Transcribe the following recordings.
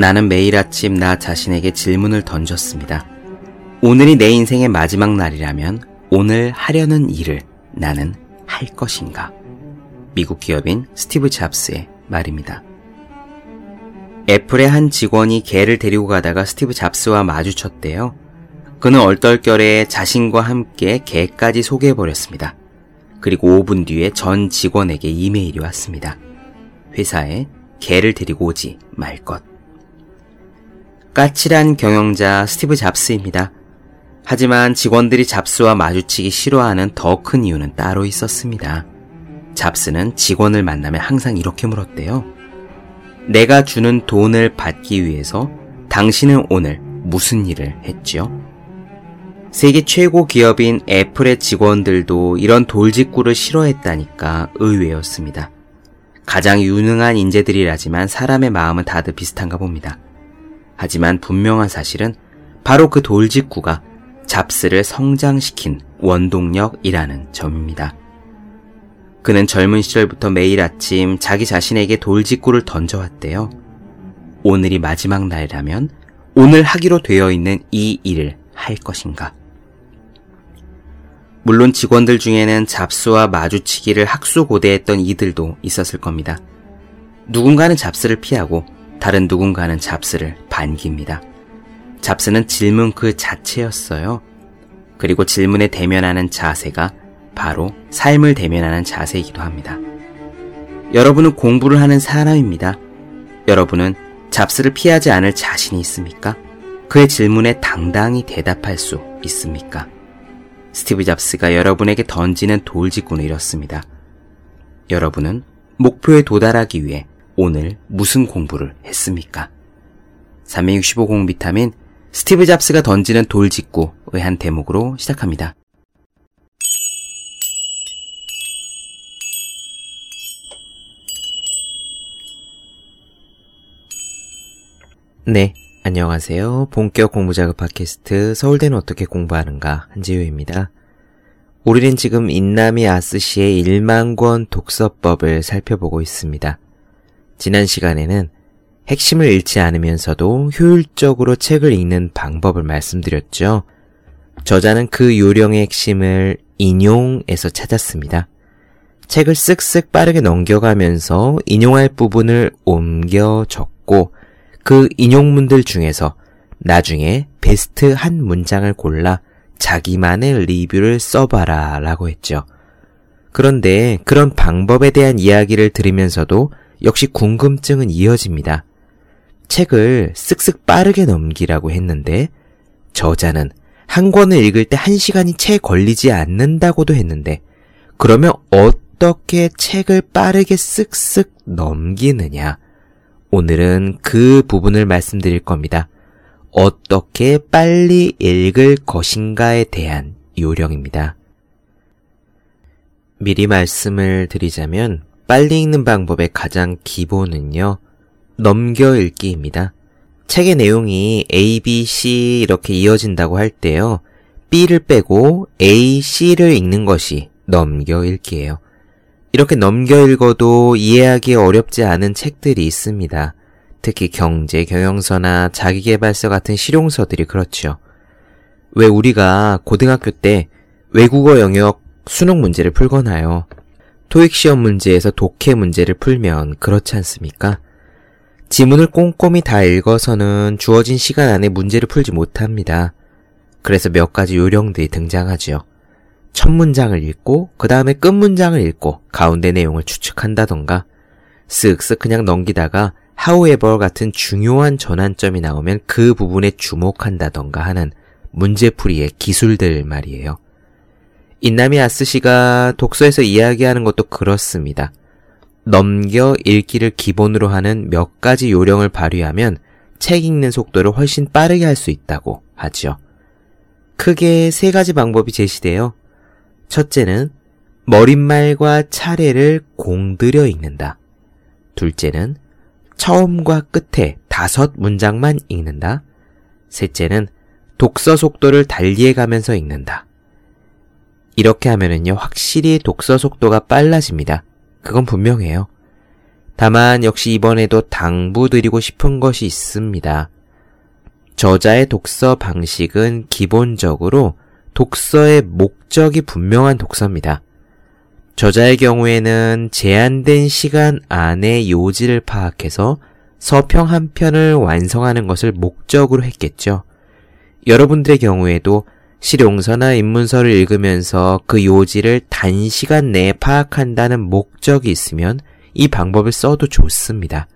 나는 매일 아침 나 자신에게 질문을 던졌습니다. 오늘이 내 인생의 마지막 날이라면 오늘 하려는 일을 나는 할 것인가? 미국 기업인 스티브 잡스의 말입니다. 애플의 한 직원이 개를 데리고 가다가 스티브 잡스와 마주쳤대요. 그는 얼떨결에 자신과 함께 개까지 소개해버렸습니다. 그리고 5분 뒤에 전 직원에게 이메일이 왔습니다. 회사에 개를 데리고 오지 말 것. 까칠한 경영자 스티브 잡스입니다. 하지만 직원들이 잡스와 마주치기 싫어하는 더 큰 이유는 따로 있었습니다. 잡스는 직원을 만나면 항상 이렇게 물었대요. 내가 주는 돈을 받기 위해서 당신은 오늘 무슨 일을 했죠? 세계 최고 기업인 애플의 직원들도 이런 돌직구를 싫어했다니까 의외였습니다. 가장 유능한 인재들이라지만 사람의 마음은 다들 비슷한가 봅니다. 하지만 분명한 사실은 바로 그 돌직구가 잡스를 성장시킨 원동력이라는 점입니다. 그는 젊은 시절부터 매일 아침 자기 자신에게 돌직구를 던져왔대요. 오늘이 마지막 날이라면 오늘 하기로 되어 있는 이 일을 할 것인가? 물론 직원들 중에는 잡스와 마주치기를 학수고대했던 이들도 있었을 겁니다. 누군가는 잡스를 피하고 다른 누군가는 잡스를 반깁니다. 잡스는 질문 그 자체였어요. 그리고 질문에 대면하는 자세가 바로 삶을 대면하는 자세이기도 합니다. 여러분은 공부를 하는 사람입니다. 여러분은 잡스를 피하지 않을 자신이 있습니까? 그의 질문에 당당히 대답할 수 있습니까? 스티브 잡스가 여러분에게 던지는 돌직구는 이렇습니다. 여러분은 목표에 도달하기 위해 오늘 무슨 공부를 했습니까? 365 공 비타민 스티브 잡스가 던지는 돌 직구의 한 대목으로 시작합니다. 네, 안녕하세요. 본격 공부작업 팟캐스트 서울대는 어떻게 공부하는가 한지우입니다. 우리는 지금 인나미 아스시의 1만 권 독서법을 살펴보고 있습니다. 지난 시간에는 핵심을 잃지 않으면서도 효율적으로 책을 읽는 방법을 말씀드렸죠. 저자는 그 요령의 핵심을 인용에서 찾았습니다. 책을 쓱쓱 빠르게 넘겨가면서 인용할 부분을 옮겨 적고 그 인용문들 중에서 나중에 베스트 한 문장을 골라 자기만의 리뷰를 써봐라 라고 했죠. 그런데 그런 방법에 대한 이야기를 들으면서도 역시 궁금증은 이어집니다. 책을 쓱쓱 빠르게 넘기라고 했는데 저자는 한 권을 읽을 때 한 시간이 채 걸리지 않는다고도 했는데 그러면 어떻게 책을 빠르게 쓱쓱 넘기느냐? 오늘은 그 부분을 말씀드릴 겁니다. 어떻게 빨리 읽을 것인가에 대한 요령입니다. 미리 말씀을 드리자면 빨리 읽는 방법의 가장 기본은요. 넘겨 읽기입니다. 책의 내용이 A, B, C 이렇게 이어진다고 할 때요. B를 빼고 A, C를 읽는 것이 넘겨 읽기예요. 이렇게 넘겨 읽어도 이해하기 어렵지 않은 책들이 있습니다. 특히 경제, 경영서나 자기개발서 같은 실용서들이 그렇죠. 왜 우리가 고등학교 때 외국어 영역 수능 문제를 풀거나요? 토익 시험 문제에서 독해 문제를 풀면 그렇지 않습니까? 지문을 꼼꼼히 다 읽어서는 주어진 시간 안에 문제를 풀지 못합니다. 그래서 몇 가지 요령들이 등장하지요. 첫 문장을 읽고 그 다음에 끝 문장을 읽고 가운데 내용을 추측한다던가 쓱쓱 그냥 넘기다가 however 같은 중요한 전환점이 나오면 그 부분에 주목한다던가 하는 문제풀이의 기술들 말이에요. 인나미 아스시가 독서에서 이야기하는 것도 그렇습니다. 넘겨 읽기를 기본으로 하는 몇 가지 요령을 발휘하면 책 읽는 속도를 훨씬 빠르게 할 수 있다고 하죠. 크게 세 가지 방법이 제시되어 첫째는 머릿말과 차례를 공들여 읽는다. 둘째는 처음과 끝에 다섯 문장만 읽는다. 셋째는 독서 속도를 달리해 가면서 읽는다. 이렇게 하면은요, 확실히 독서 속도가 빨라집니다. 그건 분명해요. 다만 역시 이번에도 당부드리고 싶은 것이 있습니다. 저자의 독서 방식은 기본적으로 독서의 목적이 분명한 독서입니다. 저자의 경우에는 제한된 시간 안에 요지를 파악해서 서평 한 편을 완성하는 것을 목적으로 했겠죠. 여러분들의 경우에도 실용서나 입문서를 읽으면서 그 요지를 단시간 내에 파악한다는 목적이 있으면 이 방법을 써도 좋습니다.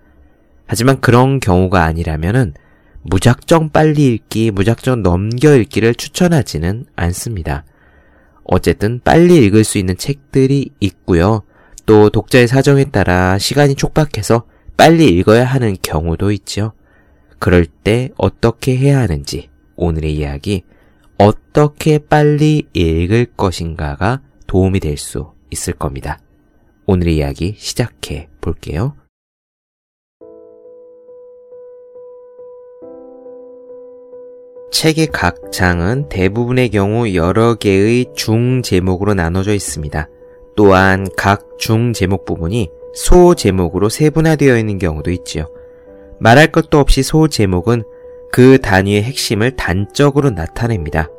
하지만 그런 경우가 아니라면은 무작정 빨리 읽기, 무작정 넘겨 읽기를 추천하지는 않습니다. 어쨌든 빨리 읽을 수 있는 책들이 있고요. 또 독자의 사정에 따라 시간이 촉박해서 빨리 읽어야 하는 경우도 있죠. 그럴 때 어떻게 해야 하는지 오늘의 이야기 어떻게 빨리 읽을 것인가가 도움이 될 수 있을 겁니다. 오늘의 이야기 시작해 볼게요. 책의 각 장은 대부분의 경우 여러 개의 중 제목으로 나눠져 있습니다. 또한 각 중 제목 부분이 소 제목으로 세분화되어 있는 경우도 있지요. 말할 것도 없이 소 제목은 그 단위의 핵심을 단적으로 나타냅니다.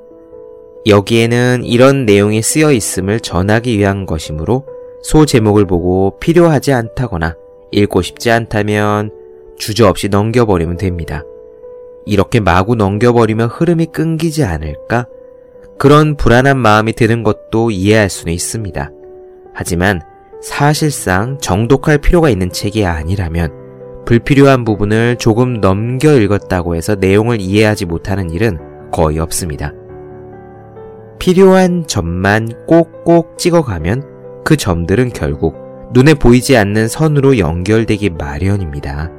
여기에는 이런 내용이 쓰여 있음을 전하기 위한 것이므로 소 제목을 보고 필요하지 않다거나 읽고 싶지 않다면 주저없이 넘겨버리면 됩니다. 이렇게 마구 넘겨버리면 흐름이 끊기지 않을까? 그런 불안한 마음이 드는 것도 이해할 수는 있습니다. 하지만 사실상 정독할 필요가 있는 책이 아니라면 불필요한 부분을 조금 넘겨 읽었다고 해서 내용을 이해하지 못하는 일은 거의 없습니다. 필요한 점만 꼭꼭 찍어가면 그 점들은 결국 눈에 보이지 않는 선으로 연결되기 마련입니다.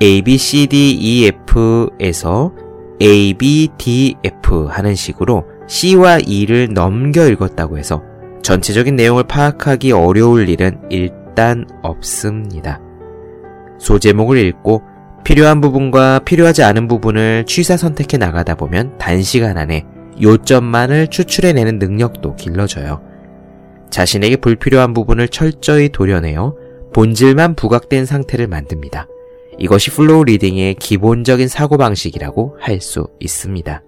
A, B, C, D, E, F에서 A, B, D, F 하는 식으로 C와 E를 넘겨 읽었다고 해서 전체적인 내용을 파악하기 어려울 일은 일단 없습니다. 소제목을 읽고 필요한 부분과 필요하지 않은 부분을 취사 선택해 나가다 보면 단시간 안에 요점만을 추출해내는 능력도 길러져요. 자신에게 불필요한 부분을 철저히 도려내어 본질만 부각된 상태를 만듭니다. 이것이 flow reading의 기본적인 사고방식이라고 할 수 있습니다.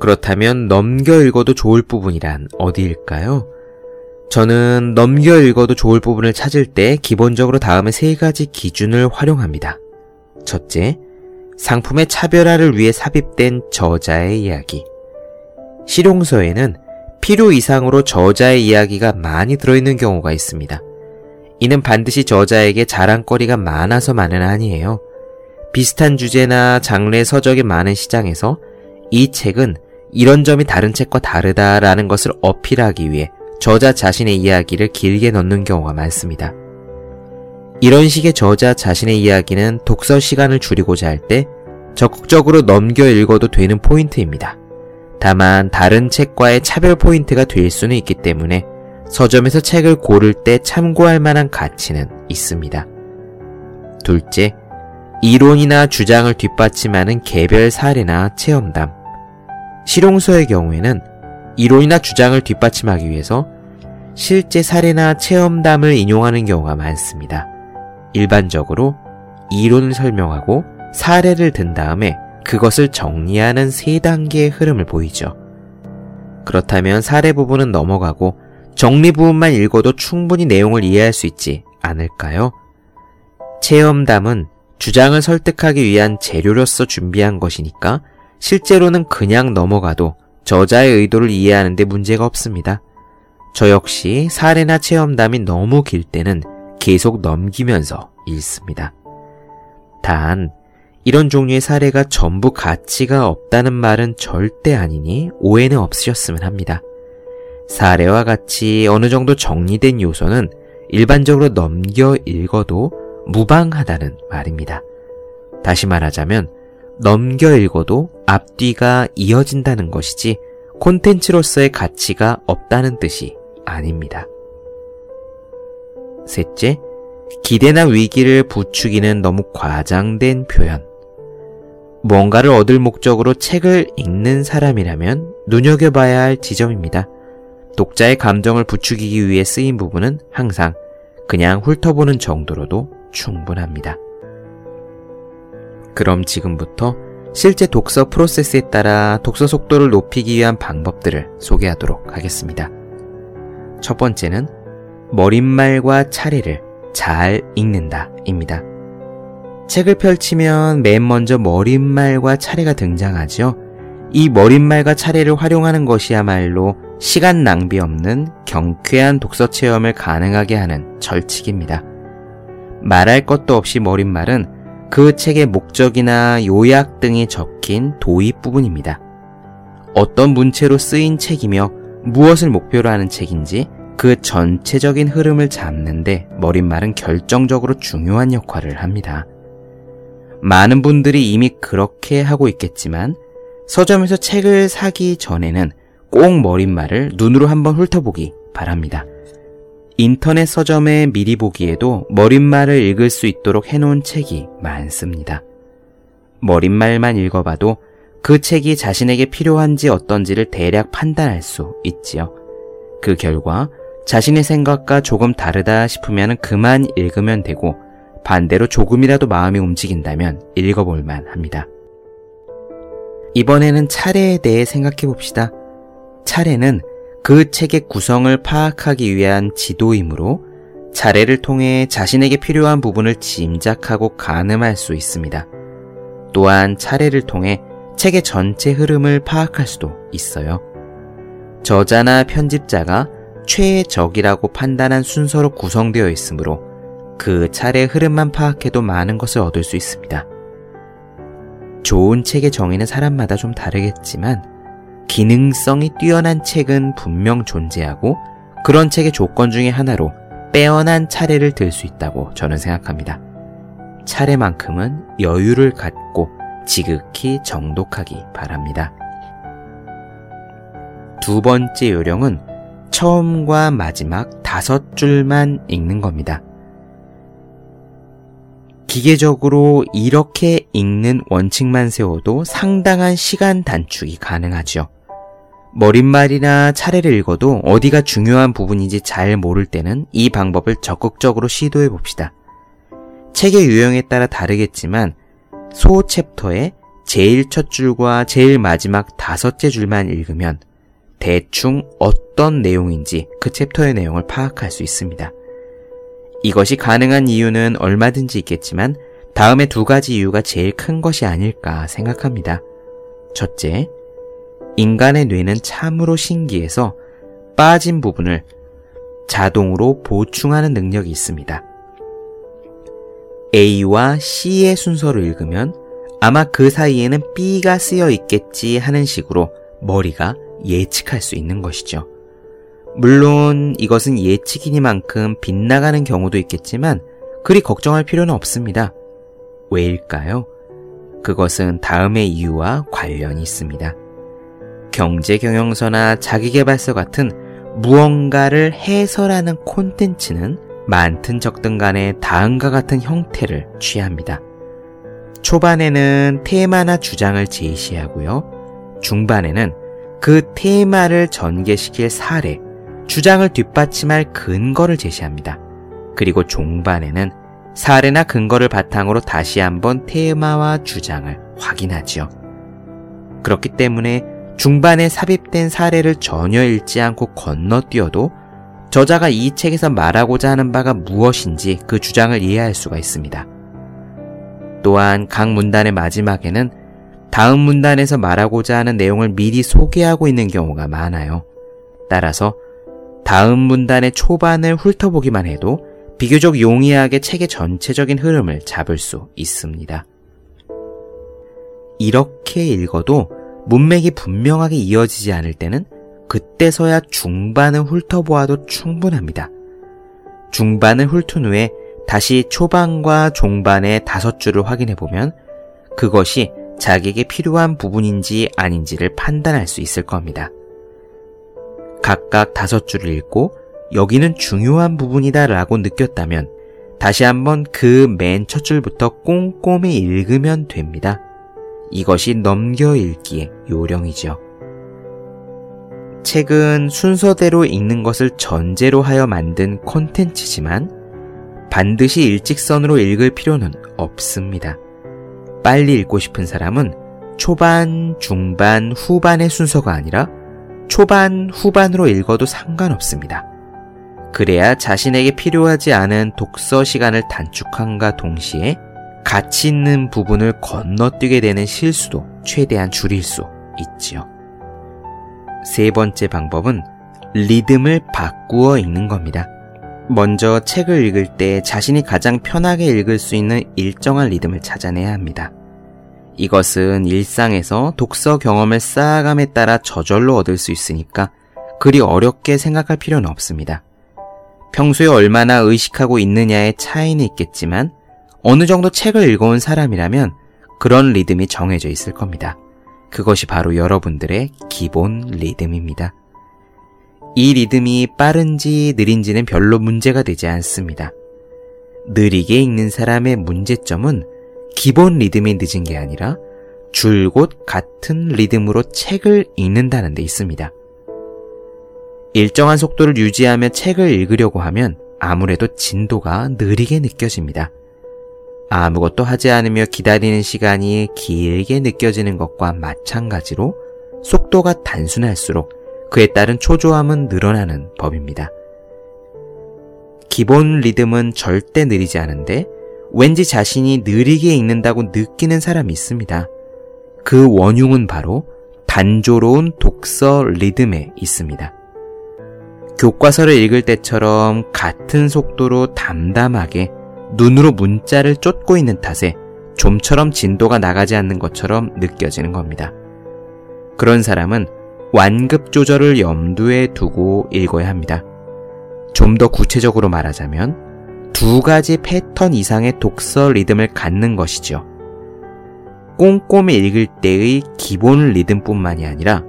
그렇다면 넘겨 읽어도 좋을 부분이란 어디일까요? 저는 넘겨 읽어도 좋을 부분을 찾을 때 기본적으로 다음의 세 가지 기준을 활용합니다. 첫째, 상품의 차별화를 위해 삽입된 저자의 이야기. 실용서에는 필요 이상으로 저자의 이야기가 많이 들어있는 경우가 있습니다. 이는 반드시 저자에게 자랑거리가 많아서만은 아니에요. 비슷한 주제나 장르의 서적이 많은 시장에서 이 책은 이런 점이 다른 책과 다르다라는 것을 어필하기 위해 저자 자신의 이야기를 길게 넣는 경우가 많습니다. 이런 식의 저자 자신의 이야기는 독서 시간을 줄이고자 할 때 적극적으로 넘겨 읽어도 되는 포인트입니다. 다만 다른 책과의 차별 포인트가 될 수는 있기 때문에 서점에서 책을 고를 때 참고할 만한 가치는 있습니다. 둘째, 이론이나 주장을 뒷받침하는 개별 사례나 체험담. 실용서의 경우에는 이론이나 주장을 뒷받침하기 위해서 실제 사례나 체험담을 인용하는 경우가 많습니다. 일반적으로 이론을 설명하고 사례를 든 다음에 그것을 정리하는 세 단계의 흐름을 보이죠. 그렇다면 사례 부분은 넘어가고 정리 부분만 읽어도 충분히 내용을 이해할 수 있지 않을까요? 체험담은 주장을 설득하기 위한 재료로서 준비한 것이니까 실제로는 그냥 넘어가도 저자의 의도를 이해하는데 문제가 없습니다. 저 역시 사례나 체험담이 너무 길 때는 계속 넘기면서 읽습니다. 단, 이런 종류의 사례가 전부 가치가 없다는 말은 절대 아니니 오해는 없으셨으면 합니다. 사례와 같이 어느 정도 정리된 요소는 일반적으로 넘겨 읽어도 무방하다는 말입니다. 다시 말하자면 넘겨 읽어도 앞뒤가 이어진다는 것이지 콘텐츠로서의 가치가 없다는 뜻이 아닙니다. 셋째, 기대나 위기를 부추기는 너무 과장된 표현. 뭔가를 얻을 목적으로 책을 읽는 사람이라면 눈여겨봐야 할 지점입니다. 독자의 감정을 부추기기 위해 쓰인 부분은 항상 그냥 훑어보는 정도로도 충분합니다. 그럼 지금부터 실제 독서 프로세스에 따라 독서 속도를 높이기 위한 방법들을 소개하도록 하겠습니다. 첫 번째는 머릿말과 차례를 잘 읽는다 입니다. 책을 펼치면 맨 먼저 머릿말과 차례가 등장하죠. 이 머릿말과 차례를 활용하는 것이야말로 시간 낭비 없는 경쾌한 독서 체험을 가능하게 하는 절칙입니다. 말할 것도 없이 머릿말은 그 책의 목적이나 요약 등이 적힌 도입 부분입니다. 어떤 문체로 쓰인 책이며 무엇을 목표로 하는 책인지 그 전체적인 흐름을 잡는데 머릿말은 결정적으로 중요한 역할을 합니다. 많은 분들이 이미 그렇게 하고 있겠지만 서점에서 책을 사기 전에는 꼭 머릿말을 눈으로 한번 훑어보기 바랍니다. 인터넷 서점에 미리 보기에도 머릿말을 읽을 수 있도록 해놓은 책이 많습니다. 머릿말만 읽어봐도 그 책이 자신에게 필요한지 어떤지를 대략 판단할 수 있지요. 그 결과 자신의 생각과 조금 다르다 싶으면 그만 읽으면 되고 반대로 조금이라도 마음이 움직인다면 읽어볼만 합니다. 이번에는 차례에 대해 생각해 봅시다. 차례는 그 책의 구성을 파악하기 위한 지도이므로 차례를 통해 자신에게 필요한 부분을 짐작하고 가늠할 수 있습니다. 또한 차례를 통해 책의 전체 흐름을 파악할 수도 있어요. 저자나 편집자가 최적이라고 판단한 순서로 구성되어 있으므로 그 차례 흐름만 파악해도 많은 것을 얻을 수 있습니다. 좋은 책의 정의는 사람마다 좀 다르겠지만 기능성이 뛰어난 책은 분명 존재하고 그런 책의 조건 중의 하나로 빼어난 차례를 들 수 있다고 저는 생각합니다. 차례만큼은 여유를 갖고 지극히 정독하기 바랍니다. 두 번째 요령은 처음과 마지막 다섯 줄만 읽는 겁니다. 기계적으로 이렇게 읽는 원칙만 세워도 상당한 시간 단축이 가능하죠. 머릿말이나 차례를 읽어도 어디가 중요한 부분인지 잘 모를 때는 이 방법을 적극적으로 시도해 봅시다. 책의 유형에 따라 다르겠지만 소 챕터의 제일 첫 줄과 제일 마지막 다섯째 줄만 읽으면 대충 어떤 내용인지 그 챕터의 내용을 파악할 수 있습니다. 이것이 가능한 이유는 얼마든지 있겠지만 다음에 두 가지 이유가 제일 큰 것이 아닐까 생각합니다. 첫째, 인간의 뇌는 참으로 신기해서 빠진 부분을 자동으로 보충하는 능력이 있습니다. A와 C의 순서를 읽으면 아마 그 사이에는 B가 쓰여 있겠지 하는 식으로 머리가 예측할 수 있는 것이죠. 물론 이것은 예측이니만큼 빗나가는 경우도 있겠지만 그리 걱정할 필요는 없습니다. 왜일까요? 그것은 다음의 이유와 관련이 있습니다. 경제 경영서나 자기개발서 같은 무언가를 해설하는 콘텐츠는 많든 적든 간에 다음과 같은 형태를 취합니다. 초반에는 테마나 주장을 제시하고요. 중반에는 그 테마를 전개시킬 사례, 주장을 뒷받침할 근거를 제시합니다. 그리고 종반에는 사례나 근거를 바탕으로 다시 한번 테마와 주장을 확인하지요. 그렇기 때문에 중반에 삽입된 사례를 전혀 읽지 않고 건너뛰어도 저자가 이 책에서 말하고자 하는 바가 무엇인지 그 주장을 이해할 수가 있습니다. 또한 각 문단의 마지막에는 다음 문단에서 말하고자 하는 내용을 미리 소개하고 있는 경우가 많아요. 따라서 다음 문단의 초반을 훑어보기만 해도 비교적 용이하게 책의 전체적인 흐름을 잡을 수 있습니다. 이렇게 읽어도 문맥이 분명하게 이어지지 않을 때는 그때서야 중반을 훑어보아도 충분합니다. 중반을 훑은 후에 다시 초반과 종반의 다섯 줄을 확인해 보면 그것이 자기에게 필요한 부분인지 아닌지를 판단할 수 있을 겁니다. 각각 다섯 줄을 읽고 여기는 중요한 부분이다 라고 느꼈다면 다시 한번 그 맨 첫 줄부터 꼼꼼히 읽으면 됩니다. 이것이 넘겨 읽기의 요령이죠. 책은 순서대로 읽는 것을 전제로 하여 만든 콘텐츠지만 반드시 일직선으로 읽을 필요는 없습니다. 빨리 읽고 싶은 사람은 초반, 중반, 후반의 순서가 아니라 초반, 후반으로 읽어도 상관없습니다. 그래야 자신에게 필요하지 않은 독서 시간을 단축함과 동시에 가치 있는 부분을 건너뛰게 되는 실수도 최대한 줄일 수 있지요. 세 번째 방법은 리듬을 바꾸어 읽는 겁니다. 먼저 책을 읽을 때 자신이 가장 편하게 읽을 수 있는 일정한 리듬을 찾아내야 합니다. 이것은 일상에서 독서 경험을 쌓아감에 따라 저절로 얻을 수 있으니까 그리 어렵게 생각할 필요는 없습니다. 평소에 얼마나 의식하고 있느냐의 차이는 있겠지만 어느 정도 책을 읽어온 사람이라면 그런 리듬이 정해져 있을 겁니다. 그것이 바로 여러분들의 기본 리듬입니다. 이 리듬이 빠른지 느린지는 별로 문제가 되지 않습니다. 느리게 읽는 사람의 문제점은 기본 리듬이 늦은 게 아니라 줄곧 같은 리듬으로 책을 읽는다는 데 있습니다. 일정한 속도를 유지하며 책을 읽으려고 하면 아무래도 진도가 느리게 느껴집니다. 아무것도 하지 않으며 기다리는 시간이 길게 느껴지는 것과 마찬가지로 속도가 단순할수록 그에 따른 초조함은 늘어나는 법입니다. 기본 리듬은 절대 느리지 않은데 왠지 자신이 느리게 읽는다고 느끼는 사람이 있습니다. 그 원흉은 바로 단조로운 독서 리듬에 있습니다. 교과서를 읽을 때처럼 같은 속도로 담담하게 눈으로 문자를 쫓고 있는 탓에 좀처럼 진도가 나가지 않는 것처럼 느껴지는 겁니다. 그런 사람은 완급 조절을 염두에 두고 읽어야 합니다. 좀 더 구체적으로 말하자면 두 가지 패턴 이상의 독서 리듬을 갖는 것이죠. 꼼꼼히 읽을 때의 기본 리듬뿐만이 아니라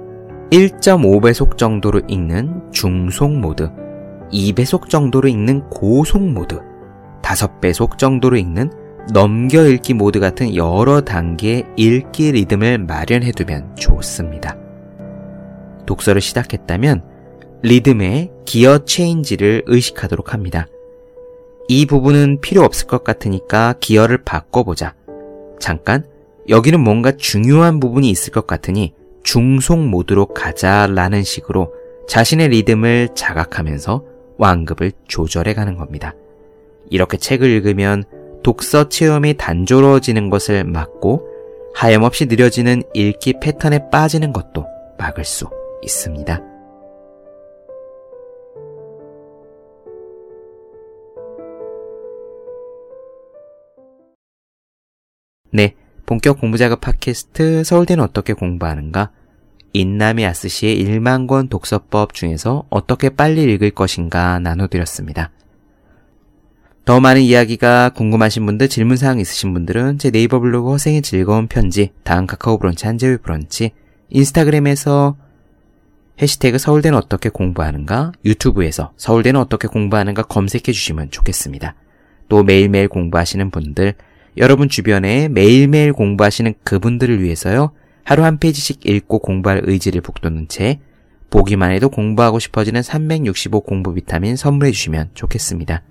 1.5배속 정도로 읽는 중속 모드, 2배속 정도로 읽는 고속 모드, 5배속 정도로 읽는 넘겨 읽기 모드 같은 여러 단계의 읽기 리듬을 마련해두면 좋습니다. 독서를 시작했다면 리듬의 gear change를 의식하도록 합니다. 이 부분은 필요 없을 것 같으니까 기어를 바꿔보자. 잠깐, 여기는 뭔가 중요한 부분이 있을 것 같으니 중속 모드로 가자 라는 식으로 자신의 리듬을 자각하면서 완급을 조절해 가는 겁니다. 이렇게 책을 읽으면 독서 체험이 단조로워지는 것을 막고 하염없이 느려지는 읽기 패턴에 빠지는 것도 막을 수 있습니다. 네. 본격 공부작업 팟캐스트 서울대는 어떻게 공부하는가? 인나미 아스시의 1만 권 독서법 중에서 어떻게 빨리 읽을 것인가 나눠드렸습니다. 더 많은 이야기가 궁금하신 분들, 질문사항 있으신 분들은 제 네이버 블로그 허생의 즐거운 편지, 다음 카카오 브런치, 한재울 브런치, 인스타그램에서 해시태그 서울대는 어떻게 공부하는가, 유튜브에서 서울대는 어떻게 공부하는가 검색해 주시면 좋겠습니다. 또 매일매일 공부하시는 분들, 여러분 주변에 매일매일 공부하시는 그분들을 위해서요, 하루 한 페이지씩 읽고 공부할 의지를 북돋는 채, 보기만 해도 공부하고 싶어지는 365 공부 비타민 선물해 주시면 좋겠습니다.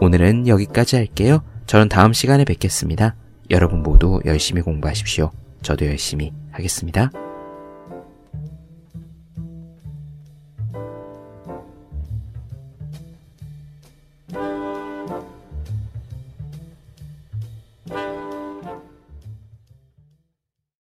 오늘은 여기까지 할게요. 저는 다음 시간에 뵙겠습니다. 여러분 모두 열심히 공부하십시오. 저도 열심히 하겠습니다.